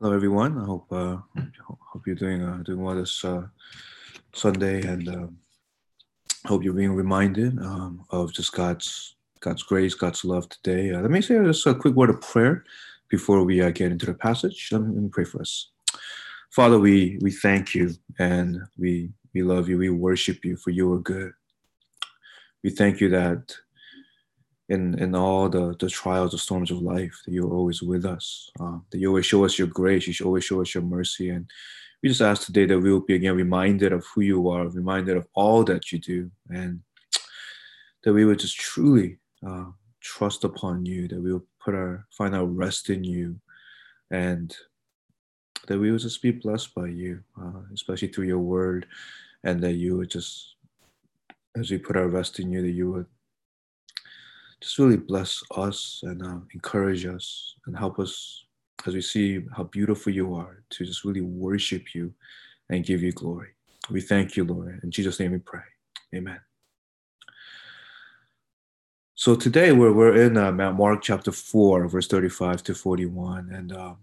Hello, everyone. I hope uh, hope you're doing uh, doing well this uh, Sunday, and uh, hope you're being reminded um, of just God's God's grace, God's love today. Uh, let me say just a quick word of prayer before we uh, get into the passage. Let me, let me pray for us. Father, we we thank you and we we love you. We worship you for you are good. We thank you that in in all the the trials, the storms of life, that you're always with us. Uh, that you always show us your grace. You always show us your mercy. And we just ask today that we will be again reminded of who you are, reminded of all that you do, and that we would just truly uh, trust upon you. That we will put our find our rest in you, and that we would just be blessed by you, uh, especially through your word, and that you would just, as we put our rest in you, that you would just really bless us and uh, encourage us and help us as we see how beautiful you are to just really worship you and give you glory. We thank you, Lord. In Jesus' name we pray. Amen. So today we're, we're in uh, Mark chapter 4, verse 35 to 41. And uh,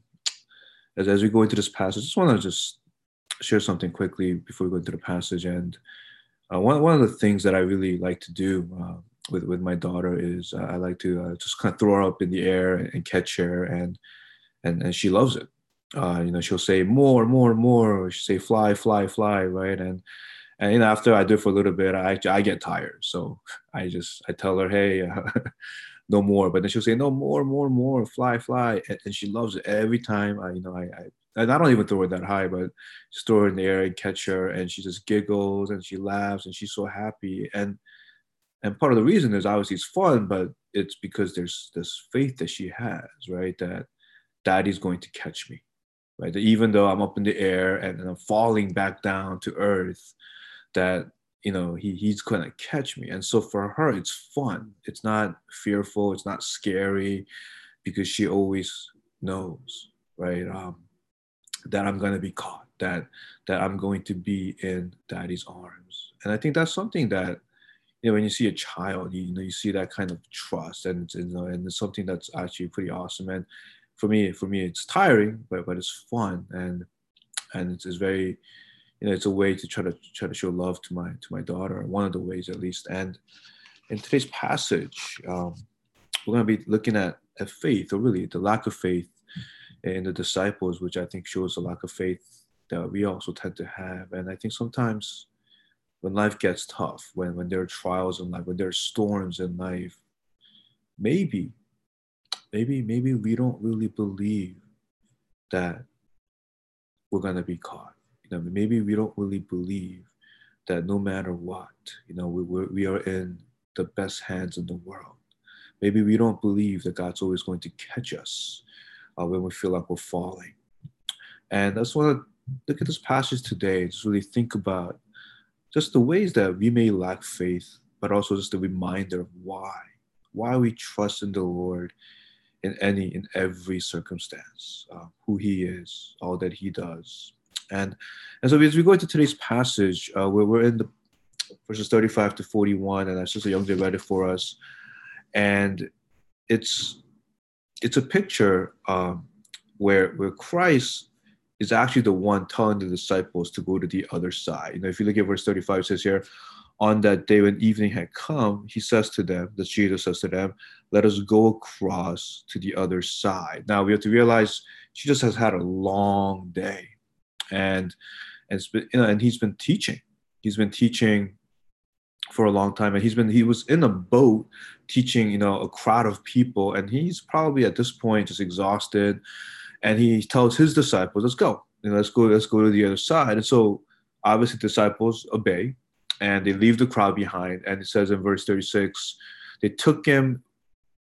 as, as we go into this passage, I just want to just share something quickly before we go into the passage. And uh, one, one of the things that I really like to do uh, with with my daughter is uh, I like to uh, just kind of throw her up in the air and, catch her, and and and she loves it. Uh, you know, she'll say more, more, more. Or she'll say fly, fly, fly, right? And and you know, after I do it for a little bit, I I get tired, so I just I tell her, hey. no more, but then she'll say no more, more, more, fly, fly, and, and she loves it every time. I, you know, I, I I don't even throw her that high, but just throw her in the air and catch her, and she just giggles and she laughs and she's so happy. And and part of the reason is obviously it's fun, but it's because there's this faith that she has, right? That daddy's going to catch me, right? That even though I'm up in the air and, and I'm falling back down to earth, that you know he, he's going to catch me. And so for her, it's fun. It's not fearful. It's not scary, because she always knows, right? Um, that I'm going to be caught. That that I'm going to be in daddy's arms. And I think that's something that you know when you see a child you, you know you see that kind of trust and you know and it's something that's actually pretty awesome. And for me for me it's tiring but but it's fun and and it's, it's very you know it's a way to try to try to show love to my to my daughter one of the ways at least. And in today's passage um, we're going to be looking at, at faith or really the lack of faith in the disciples which i think shows the lack of faith that we also tend to have. And i think sometimes when life gets tough, when, when there are trials in life, when there are storms in life, maybe, maybe, maybe we don't really believe that we're gonna be caught. You know, maybe we don't really believe that no matter what, you know, we, we are in the best hands in the world. Maybe we don't believe that God's always going to catch us uh, when we feel like we're falling. And I just want to look at this passage today, just really think about just the ways that we may lack faith, but also just a reminder of why, why we trust in the Lord in any, in every circumstance, uh, who He is, all that He does. And, and so as we go into today's passage, uh, we're, we're in the verses 35 to 41, and that's just a young read it for us. And it's it's a picture um, where where Christ is actually the one telling the disciples to go to the other side. You know, if you look at verse 35, it says here, on that day when evening had come, he says to them, that Jesus says to them, let us go across to the other side. Now we have to realize Jesus has had a long day. And and, been, you know, and he's been teaching. He's been teaching for a long time and he's been he was in a boat teaching you know a crowd of people and he's probably at this point just exhausted and he tells his disciples, "Let's go, and let's go, let's go to the other side." And so, obviously, disciples obey, and they leave the crowd behind. And it says in verse thirty-six, they took him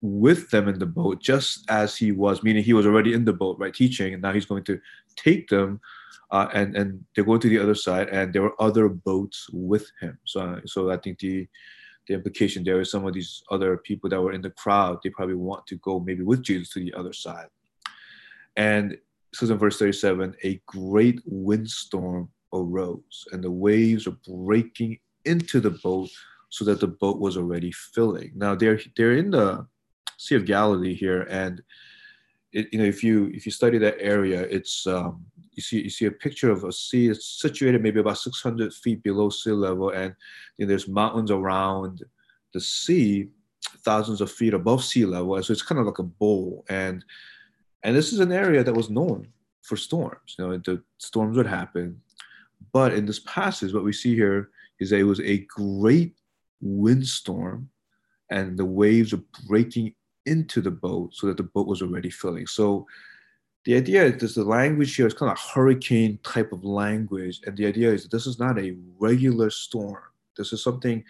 with them in the boat, just as he was, meaning he was already in the boat, right, teaching, and now he's going to take them. Uh, and and they're going to the other side, and there were other boats with him. So, so I think the the implication there is some of these other people that were in the crowd, they probably want to go maybe with Jesus to the other side. And says in verse 37 a great windstorm arose, and the waves were breaking into the boat so that the boat was already filling. Now they're they're in the Sea of Galilee here, and it, you know, if you if you study that area, it's um, you see you see a picture of a sea. It's situated maybe about 600 feet below sea level, and you know, there's mountains around the sea, thousands of feet above sea level. So it's kind of like a bowl, and and this is an area that was known for storms. You know, the storms would happen, but in this passage, what we see here is that it was a great windstorm, and the waves are breaking into the boat so that the boat was already filling. So the idea is the language here is kind of a hurricane type of language. And the idea is that this is not a regular storm. This is something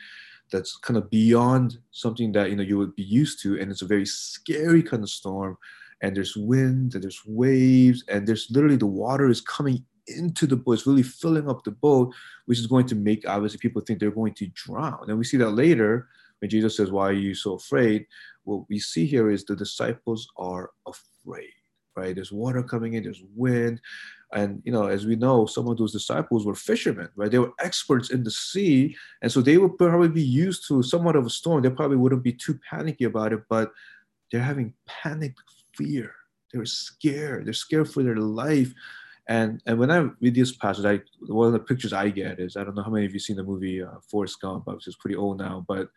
that's kind of beyond something that you know you would be used to. And it's a very scary kind of storm. And there's wind and there's waves, and there's literally the water is coming into the boat, it's really filling up the boat, which is going to make obviously people think they're going to drown. And we see that later when Jesus says, Why are you so afraid? What we see here is the disciples are afraid right? There's water coming in, there's wind. And, you know, as we know, some of those disciples were fishermen, right? They were experts in the sea. And so they would probably be used to somewhat of a storm. They probably wouldn't be too panicky about it, but they're having panic fear. They're scared. They're scared for their life. And and when I read this passage, I one of the pictures I get is I don't know how many of you seen the movie uh, Forrest Gump, which is pretty old now, but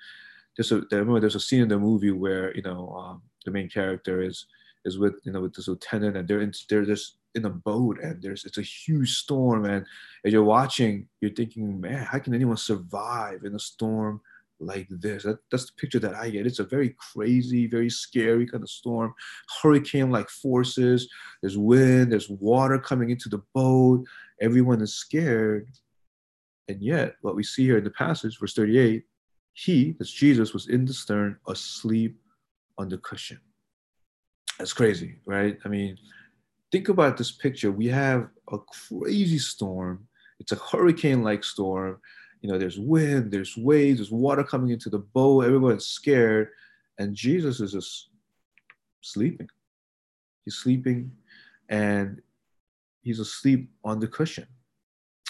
there's a I remember there's a scene in the movie where you know um, the main character is is with you know with this lieutenant and they're in, they're just in a boat and there's it's a huge storm and as you're watching you're thinking man how can anyone survive in a storm like this that, that's the picture that i get it's a very crazy very scary kind of storm hurricane like forces there's wind there's water coming into the boat everyone is scared and yet what we see here in the passage verse 38 he that's jesus was in the stern asleep on the cushion that's crazy, right? I mean, think about this picture. We have a crazy storm. It's a hurricane-like storm. You know, there's wind, there's waves, there's water coming into the boat. Everyone's scared, and Jesus is just sleeping. He's sleeping, and he's asleep on the cushion.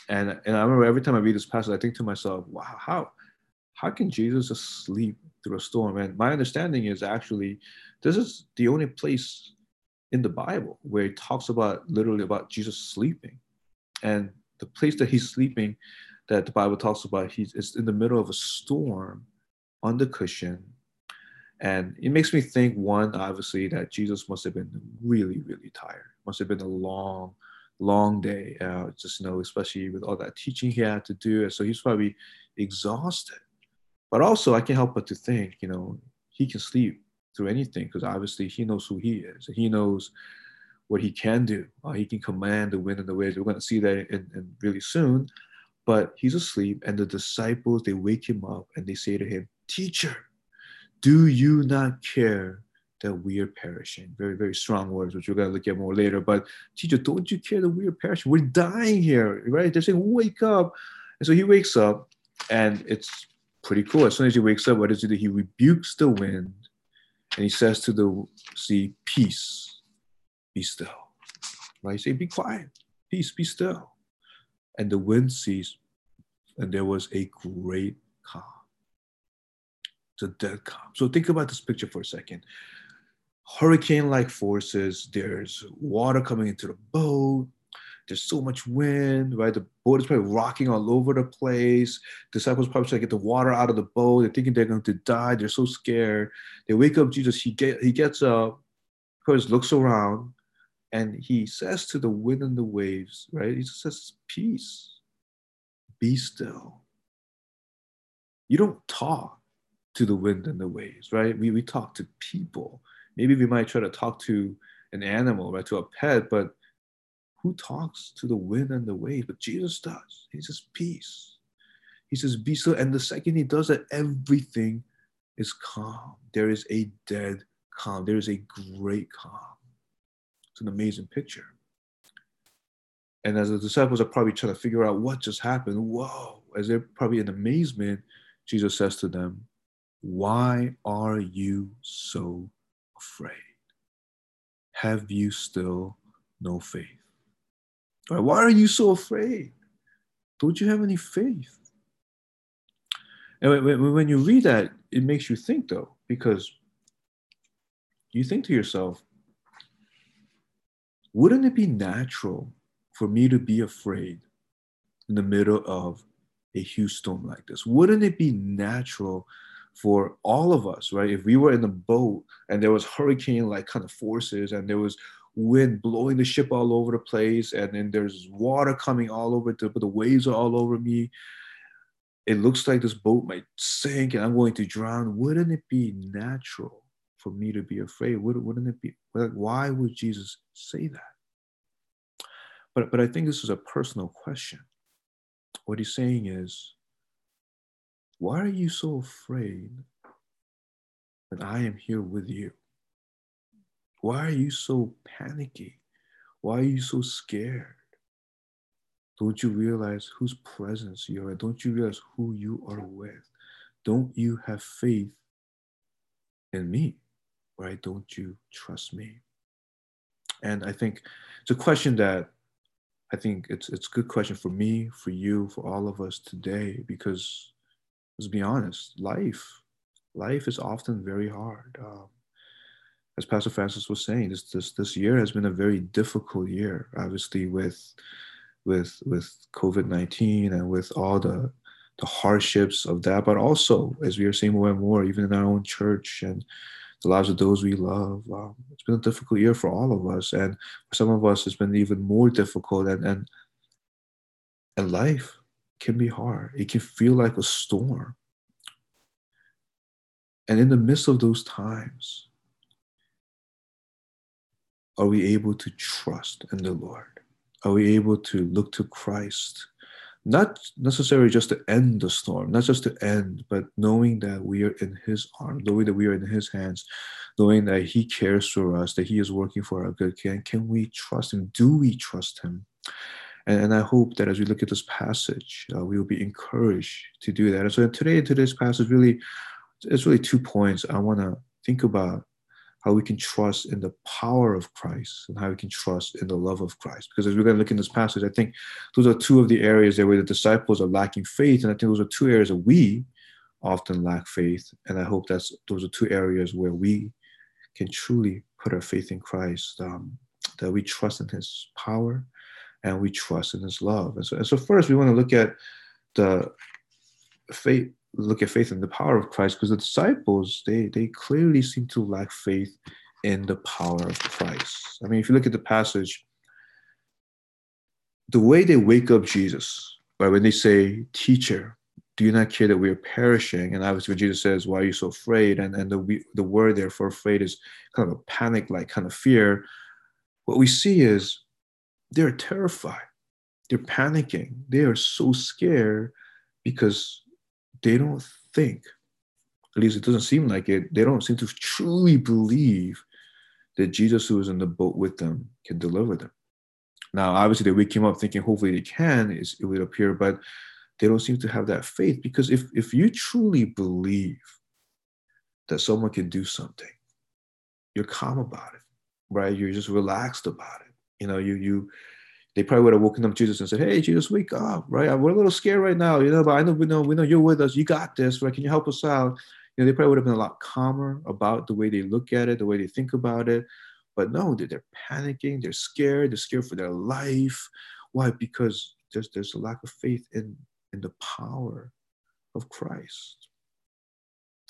And and I remember every time I read this passage, I think to myself, wow, how how can Jesus just sleep through a storm? And my understanding is actually this is the only place in the Bible where it talks about literally about Jesus sleeping. And the place that he's sleeping, that the Bible talks about, he's it's in the middle of a storm on the cushion. And it makes me think, one, obviously, that Jesus must have been really, really tired. Must have been a long, long day. Uh, just you know, especially with all that teaching he had to do. So he's probably exhausted. But also, I can't help but to think, you know, he can sleep through anything because obviously he knows who he is. He knows what he can do. Uh, he can command the wind and the waves. We're going to see that in, in really soon. But he's asleep, and the disciples they wake him up and they say to him, "Teacher, do you not care that we are perishing?" Very very strong words, which we're going to look at more later. But teacher, don't you care that we are perishing? We're dying here, right? They're saying, "Wake up!" And so he wakes up, and it's pretty cool. As soon as he wakes up, what does he do? He rebukes the wind and he says to the sea, Peace, be still. Right? He say, Be quiet, peace, be still. And the wind ceased, and there was a great calm. It's a dead calm. So think about this picture for a second. Hurricane like forces, there's water coming into the boat, there's so much wind, right? The boat is probably rocking all over the place. Disciples probably trying to get the water out of the boat. They're thinking they're going to die. They're so scared. They wake up Jesus. He get he gets up, first looks around, and he says to the wind and the waves, right? He says, "Peace, be still." You don't talk to the wind and the waves, right? We we talk to people. Maybe we might try to talk to an animal, right, to a pet, but who talks to the wind and the waves? But Jesus does. He says, peace. He says, be still. And the second he does that, everything is calm. There is a dead calm. There is a great calm. It's an amazing picture. And as the disciples are probably trying to figure out what just happened, whoa, as they're probably in amazement, Jesus says to them, Why are you so afraid? Have you still no faith? Why are you so afraid? Don't you have any faith? And when you read that, it makes you think though, because you think to yourself, wouldn't it be natural for me to be afraid in the middle of a huge storm like this? Wouldn't it be natural for all of us, right? If we were in a boat and there was hurricane like kind of forces and there was wind blowing the ship all over the place and then there's water coming all over the, but the waves are all over me it looks like this boat might sink and i'm going to drown wouldn't it be natural for me to be afraid wouldn't it be why would jesus say that but but i think this is a personal question what he's saying is why are you so afraid when i am here with you why are you so panicky? Why are you so scared? Don't you realize whose presence you are? Don't you realize who you are with? Don't you have faith in me? Right? Don't you trust me? And I think it's a question that I think it's it's a good question for me, for you, for all of us today, because let's be honest, life, life is often very hard. Um, as Pastor Francis was saying, this this this year has been a very difficult year. Obviously, with with with COVID nineteen and with all the the hardships of that, but also as we are seeing more and more, even in our own church and the lives of those we love. Um, it's been a difficult year for all of us, and for some of us, it's been even more difficult. And and and life can be hard. It can feel like a storm. And in the midst of those times, are we able to trust in the Lord? Are we able to look to Christ? Not necessarily just to end the storm, not just to end, but knowing that we are in His arms, knowing that we are in His hands, knowing that He cares for us, that He is working for our good. Can, can we trust Him? Do we trust Him? And, and I hope that as we look at this passage, uh, we will be encouraged to do that. And so today, today's passage really, it's really two points I want to think about how we can trust in the power of Christ and how we can trust in the love of Christ. Because as we're going to look in this passage, I think those are two of the areas there where the disciples are lacking faith. And I think those are two areas that we often lack faith. And I hope that's those are two areas where we can truly put our faith in Christ, um, that we trust in his power and we trust in his love. And so, and so first we want to look at the faith look at faith in the power of Christ because the disciples they they clearly seem to lack faith in the power of Christ. I mean, if you look at the passage, the way they wake up Jesus, right, when they say, Teacher, do you not care that we are perishing? And obviously, when Jesus says, Why are you so afraid? And, and the, the word there for afraid is kind of a panic like kind of fear. What we see is they're terrified, they're panicking, they are so scared because they don't think, at least it doesn't seem like it, they don't seem to truly believe that Jesus, who is in the boat with them, can deliver them. Now, obviously, they wake him up thinking hopefully they can, it would appear, but they don't seem to have that faith because if, if you truly believe that someone can do something, you're calm about it, right? You're just relaxed about it. You know, you you they probably would have woken up Jesus and said, "Hey, Jesus, wake up! Right? We're a little scared right now, you know, but I know we know we know you're with us. You got this, right? Can you help us out?" You know, they probably would have been a lot calmer about the way they look at it, the way they think about it. But no, they're, panicking. They're scared. They're scared for their life. Why? Because there's there's a lack of faith in in the power of Christ.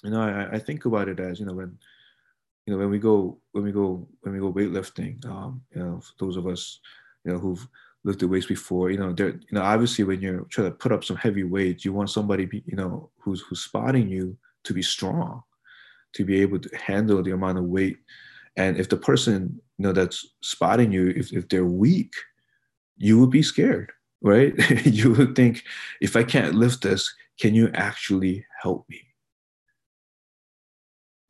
You know, I, I think about it as you know when you know when we go when we go when we go weightlifting. Um, you know, those of us you know, who've lifted weights before, you know, they're, you know, obviously when you're trying to put up some heavy weights, you want somebody, be, you know, who's who's spotting you to be strong, to be able to handle the amount of weight. And if the person, you know, that's spotting you, if, if they're weak, you would be scared, right? you would think, if I can't lift this, can you actually help me?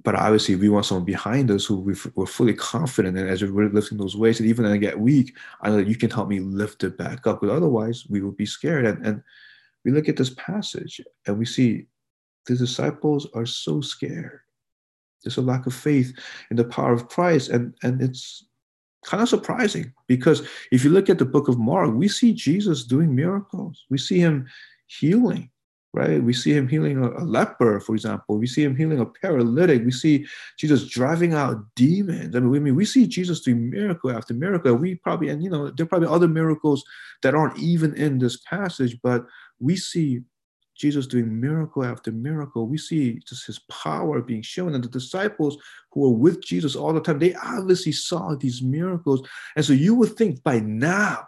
But obviously we want someone behind us who we're fully confident in as we're lifting those weights. And even when I get weak, I know that you can help me lift it back up. Because otherwise, we will be scared. And, and we look at this passage and we see the disciples are so scared. There's a lack of faith in the power of Christ. And, and it's kind of surprising because if you look at the book of Mark, we see Jesus doing miracles, we see him healing right? We see him healing a, leper, for example. We see him healing a paralytic. We see Jesus driving out demons. I mean, we, I mean, we see Jesus doing miracle after miracle. We probably, and you know, there are probably other miracles that aren't even in this passage, but we see Jesus doing miracle after miracle. We see just his power being shown. And the disciples who were with Jesus all the time, they obviously saw these miracles. And so you would think by now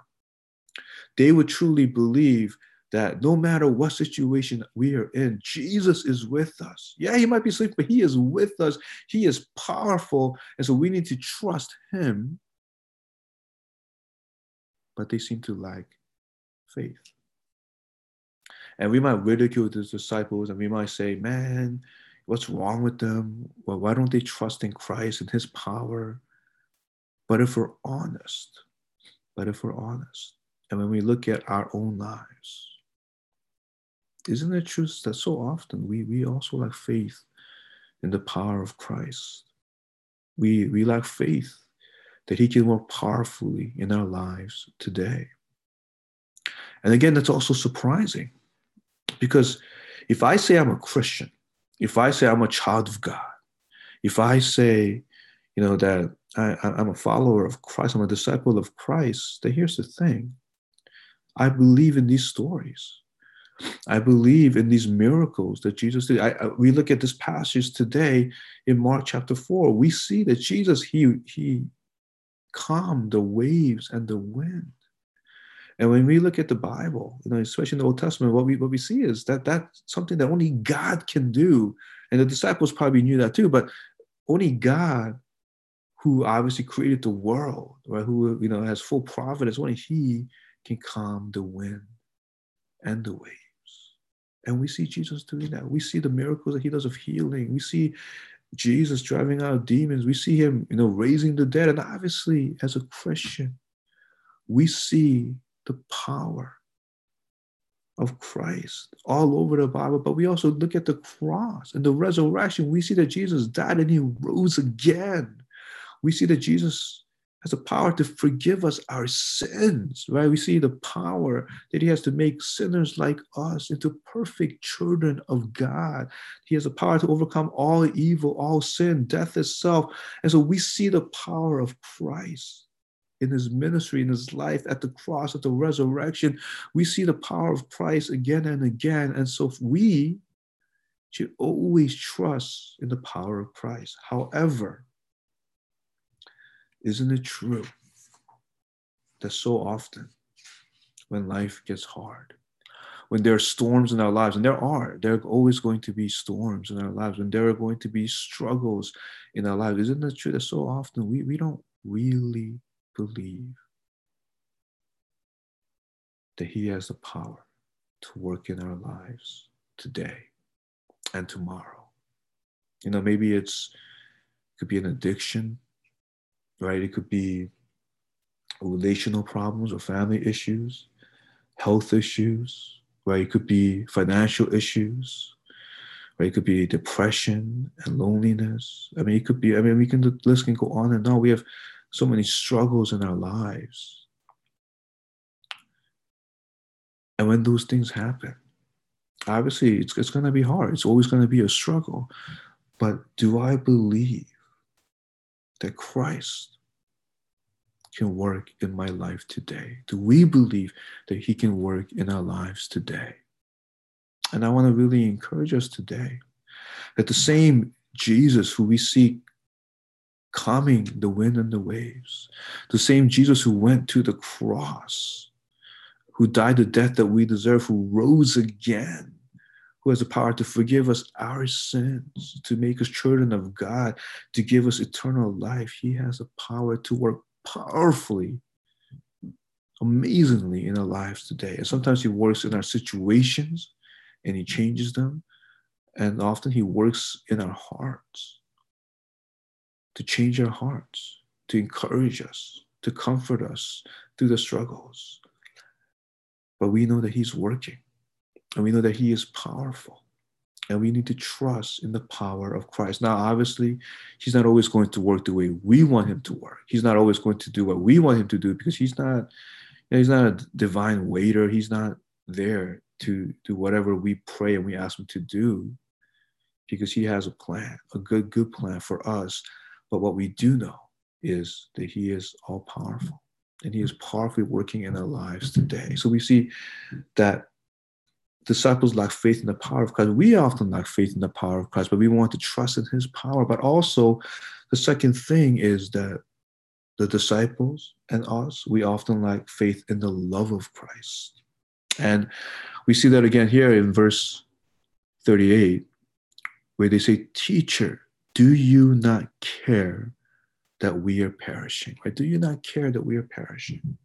they would truly believe that no matter what situation we are in, Jesus is with us. Yeah, he might be asleep, but he is with us. He is powerful. And so we need to trust him. But they seem to lack faith. And we might ridicule the disciples and we might say, man, what's wrong with them? Well, why don't they trust in Christ and his power? But if we're honest, but if we're honest, and when we look at our own lives, isn't it true that so often we, we also lack faith in the power of Christ? We, we lack faith that He can work powerfully in our lives today. And again, that's also surprising because if I say I'm a Christian, if I say I'm a child of God, if I say, you know, that I, am a follower of Christ, I'm a disciple of Christ, then here's the thing I believe in these stories. I believe in these miracles that Jesus did. I, I, we look at this passage today in Mark chapter 4. We see that Jesus, he, he calmed the waves and the wind. And when we look at the Bible, you know, especially in the Old Testament, what we what we see is that that's something that only God can do. And the disciples probably knew that too, but only God, who obviously created the world, right, who you know has full providence, only He can calm the wind and the waves. And we see Jesus doing that. We see the miracles that he does of healing. We see Jesus driving out demons. We see him, you know, raising the dead. And obviously, as a Christian, we see the power of Christ all over the Bible. But we also look at the cross and the resurrection. We see that Jesus died and he rose again. We see that Jesus has the power to forgive us our sins, right? We see the power that he has to make sinners like us into perfect children of God. He has the power to overcome all evil, all sin, death itself. And so we see the power of Christ in his ministry, in his life, at the cross, at the resurrection. We see the power of Christ again and again. And so we should always trust in the power of Christ. However, isn't it true that so often when life gets hard, when there are storms in our lives, and there are, there are always going to be storms in our lives, when there are going to be struggles in our lives, isn't it true that so often we, we don't really believe that He has the power to work in our lives today and tomorrow? You know, maybe it's it could be an addiction right? It could be relational problems or family issues, health issues, right? It could be financial issues, right? It could be depression and loneliness. I mean, it could be, I mean, we can, the list can go on and on. We have so many struggles in our lives. And when those things happen, obviously it's, it's going to be hard. It's always going to be a struggle. But do I believe that Christ can work in my life today? Do we believe that He can work in our lives today? And I want to really encourage us today that the same Jesus who we see calming the wind and the waves, the same Jesus who went to the cross, who died the death that we deserve, who rose again, who has the power to forgive us our sins, to make us children of God, to give us eternal life. He has the power to work powerfully, amazingly in our lives today. And sometimes He works in our situations and He changes them. And often He works in our hearts to change our hearts, to encourage us, to comfort us through the struggles. But we know that He's working and we know that He is powerful. And we need to trust in the power of Christ. Now, obviously, He's not always going to work the way we want Him to work. He's not always going to do what we want Him to do because He's not, you know, He's not a divine waiter. He's not there to do whatever we pray and we ask him to do because he has a plan, a good, good plan for us. But what we do know is that he is all powerful and he is powerfully working in our lives today. So we see that disciples lack faith in the power of Christ. We often lack faith in the power of Christ, but we want to trust in his power. But also, the second thing is that the disciples and us, we often lack faith in the love of Christ. And we see that again here in verse 38, where they say, Teacher, do you not care that we are perishing? Right? Do you not care that we are perishing?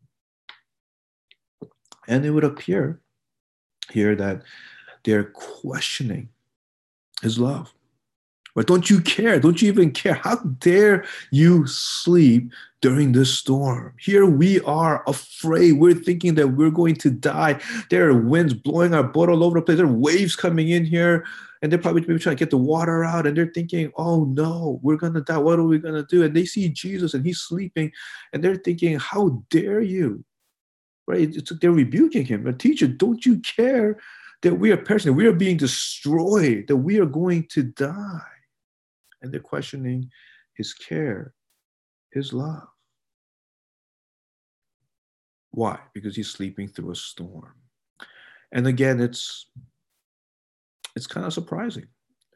And it would appear here that they're questioning his love. But don't you care? Don't you even care? How dare you sleep during this storm? Here we are afraid. We're thinking that we're going to die. There are winds blowing our boat all over the place. There are waves coming in here, and they're probably maybe trying to get the water out. And they're thinking, oh no, we're going to die. What are we going to do? And they see Jesus and he's sleeping, and they're thinking, how dare you? Right? It's, they're rebuking him. But teacher, don't you care that we are perishing, we are being destroyed, that we are going to die? and they're questioning his care, his love. Why? Because he's sleeping through a storm. And again, it's it's kind of surprising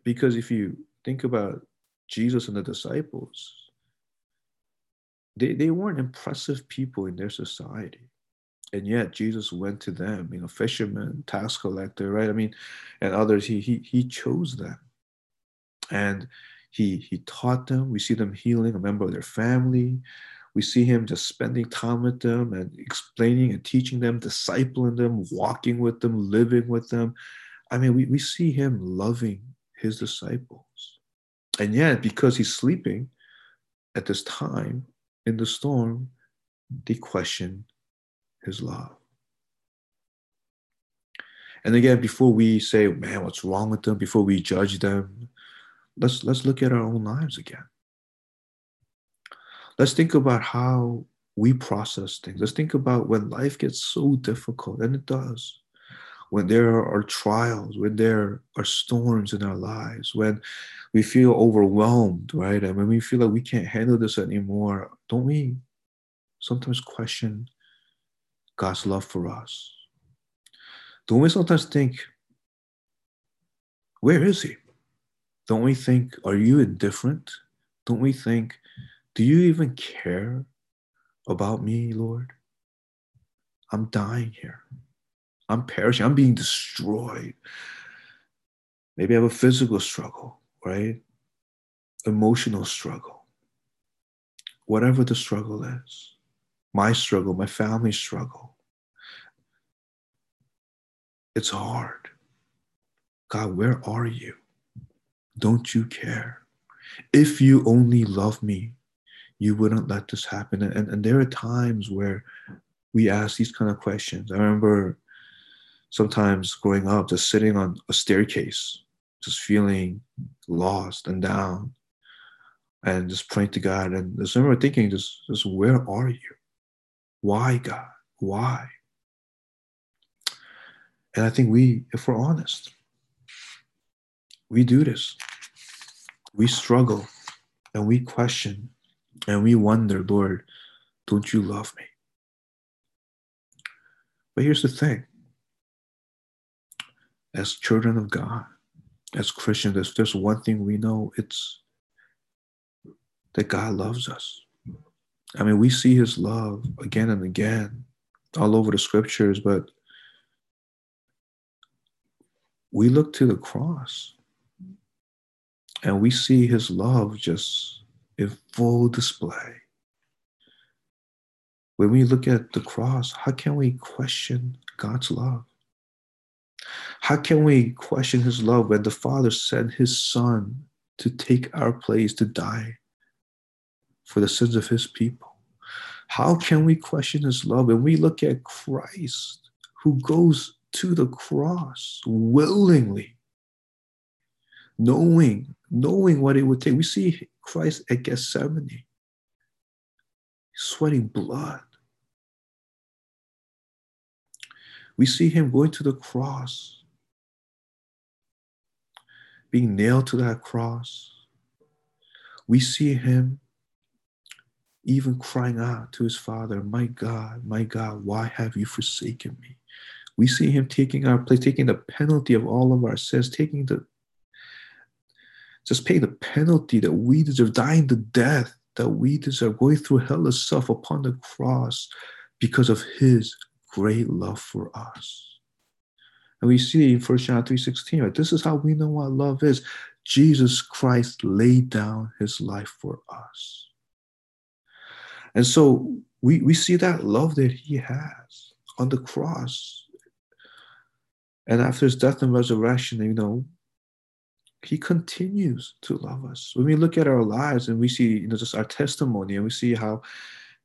because if you think about Jesus and the disciples, they, they weren't impressive people in their society. And yet Jesus went to them, you know, fishermen, tax collector, right? I mean, and others, he he he chose them. And he, he taught them. We see them healing a member of their family. We see him just spending time with them and explaining and teaching them, discipling them, walking with them, living with them. I mean, we, we see him loving his disciples. And yet, because he's sleeping at this time in the storm, they question his love. And again, before we say, man, what's wrong with them, before we judge them, let's let's look at our own lives again. Let's think about how we process things. Let's think about when life gets so difficult, and it does. When there are trials, when there are storms in our lives, when we feel overwhelmed, right? And when we feel like we can't handle this anymore, don't we sometimes question God's love for us? Don't we sometimes think, where is He? Don't we think, are you indifferent? Don't we think, do you even care about me, Lord? I'm dying here. I'm perishing. I'm being destroyed. Maybe I have a physical struggle, right? Emotional struggle. Whatever the struggle is, my struggle, my family struggle. It's hard. God, where are you? Don't you care? If you only love me, you wouldn't let this happen. And, and there are times where we ask these kind of questions. I remember sometimes growing up, just sitting on a staircase, just feeling lost and down, and just praying to God. And I remember thinking, just, just where are you? Why, God? Why? And I think we, if we're honest, we do this. We struggle and we question and we wonder, Lord, don't you love me? But here's the thing as children of God, as Christians, if there's one thing we know, it's that God loves us. I mean, we see his love again and again all over the scriptures, but we look to the cross and we see his love just in full display. When we look at the cross, how can we question God's love? How can we question his love when the Father sent his Son to take our place to die for the sins of his people? How can we question his love when we look at Christ who goes to the cross willingly, knowing knowing what it would take. We see Christ at Gethsemane, sweating blood. We see him going to the cross, being nailed to that cross. We see him even crying out to his father, My God, my God, why have you forsaken me? We see him taking our place, taking the penalty of all of our sins, taking the just paying the penalty that we deserve, dying the death that we deserve, going through hell itself upon the cross because of his great love for us. And we see in 1 John 3:16, right? This is how we know what love is. Jesus Christ laid down his life for us. And so we, we see that love that he has on the cross. And after his death and resurrection, you know, he continues to love us. When we look at our lives and we see, you know, just our testimony and we see how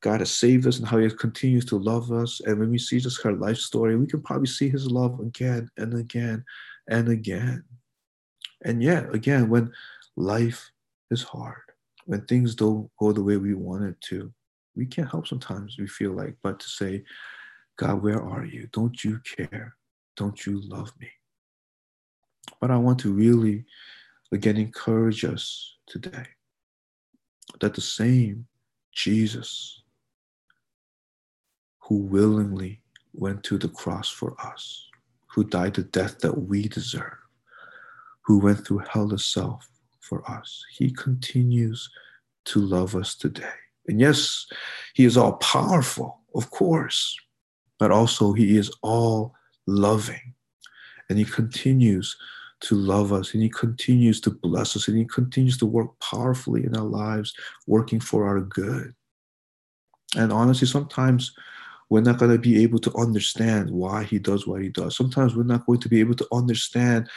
God has saved us and how he continues to love us. And when we see just her life story, we can probably see his love again and again and again. And yet, again, when life is hard, when things don't go the way we want it to, we can't help sometimes we feel like but to say god where are you? Don't you care? Don't you love me? But i want to really again encourage us today that the same jesus who willingly went to the cross for us who died the death that we deserve who went through hell itself for us he continues to love us today and yes, he is all powerful, of course, but also he is all loving. And he continues to love us and he continues to bless us and he continues to work powerfully in our lives, working for our good. And honestly, sometimes we're not going to be able to understand why he does what he does. Sometimes we're not going to be able to understand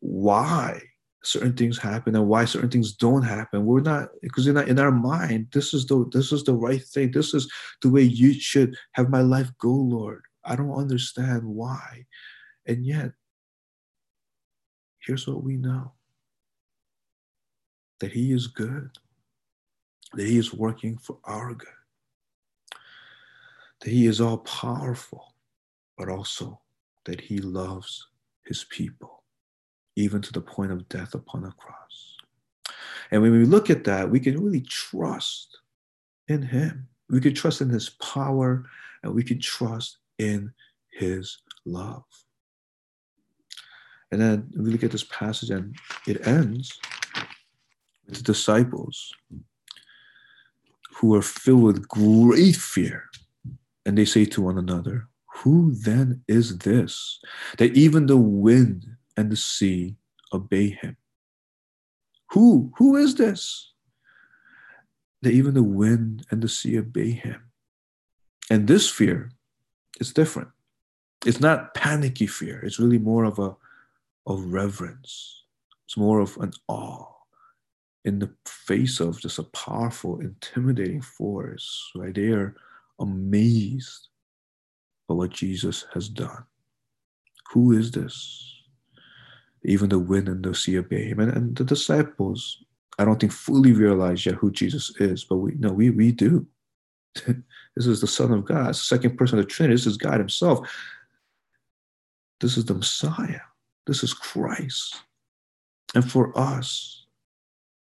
why certain things happen and why certain things don't happen. We're not because in our, in our mind, this is the this is the right thing. This is the way you should have my life go, Lord. I don't understand why. And yet, here's what we know that He is good, that He is working for our good, that He is all powerful, but also that He loves His people even to the point of death upon a cross. And when we look at that, we can really trust in Him. We can trust in His power and we can trust in His love. And then we look at this passage and it ends with the disciples who are filled with great fear. And they say to one another, Who then is this that even the wind and the sea obey him. Who? Who is this? That even the wind and the sea obey him. And this fear is different. It's not panicky fear. It's really more of a of reverence. It's more of an awe in the face of just a powerful, intimidating force, right? They are amazed by what Jesus has done. Who is this? Even the wind and the sea obey him. And, and the disciples, I don't think fully realize yet who Jesus is, but we know we we do. this is the Son of God, second person of the Trinity. This is God Himself. This is the Messiah. This is Christ. And for us,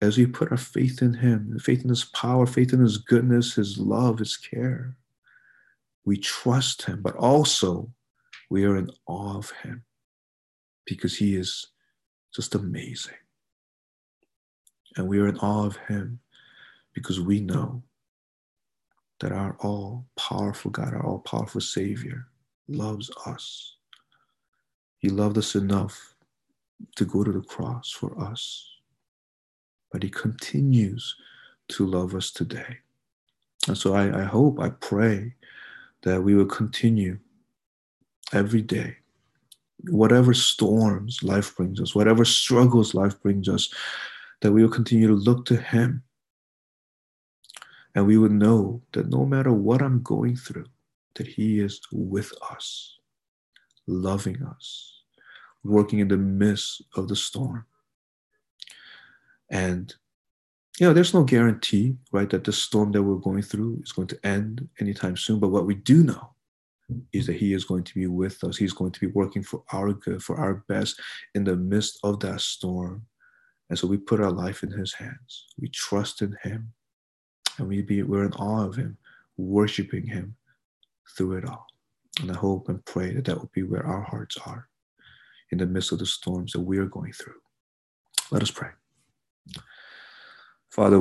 as we put our faith in Him, faith in His power, faith in His goodness, His love, His care, we trust Him, but also we are in awe of Him because he is just amazing. And we are in awe of him because we know that our all powerful God, our all powerful Savior, loves us. He loved us enough to go to the cross for us, but He continues to love us today. And so I, I hope, I pray that we will continue every day whatever storms life brings us, whatever struggles life brings us, that we will continue to look to Him. And we would know that no matter what I'm going through, that He is with us, loving us, working in the midst of the storm. And you know, there's no guarantee, right, that the storm that we're going through is going to end anytime soon. But what we do know is that He is going to be with us. He's going to be working for our good, for our best in the midst of that storm. And so we put our life in His hands. We trust in Him. And we be, we're in awe of Him, worshiping Him through it all. And I hope and pray that that will be where our hearts are in the midst of the storms that we are going through. Let us pray. Father,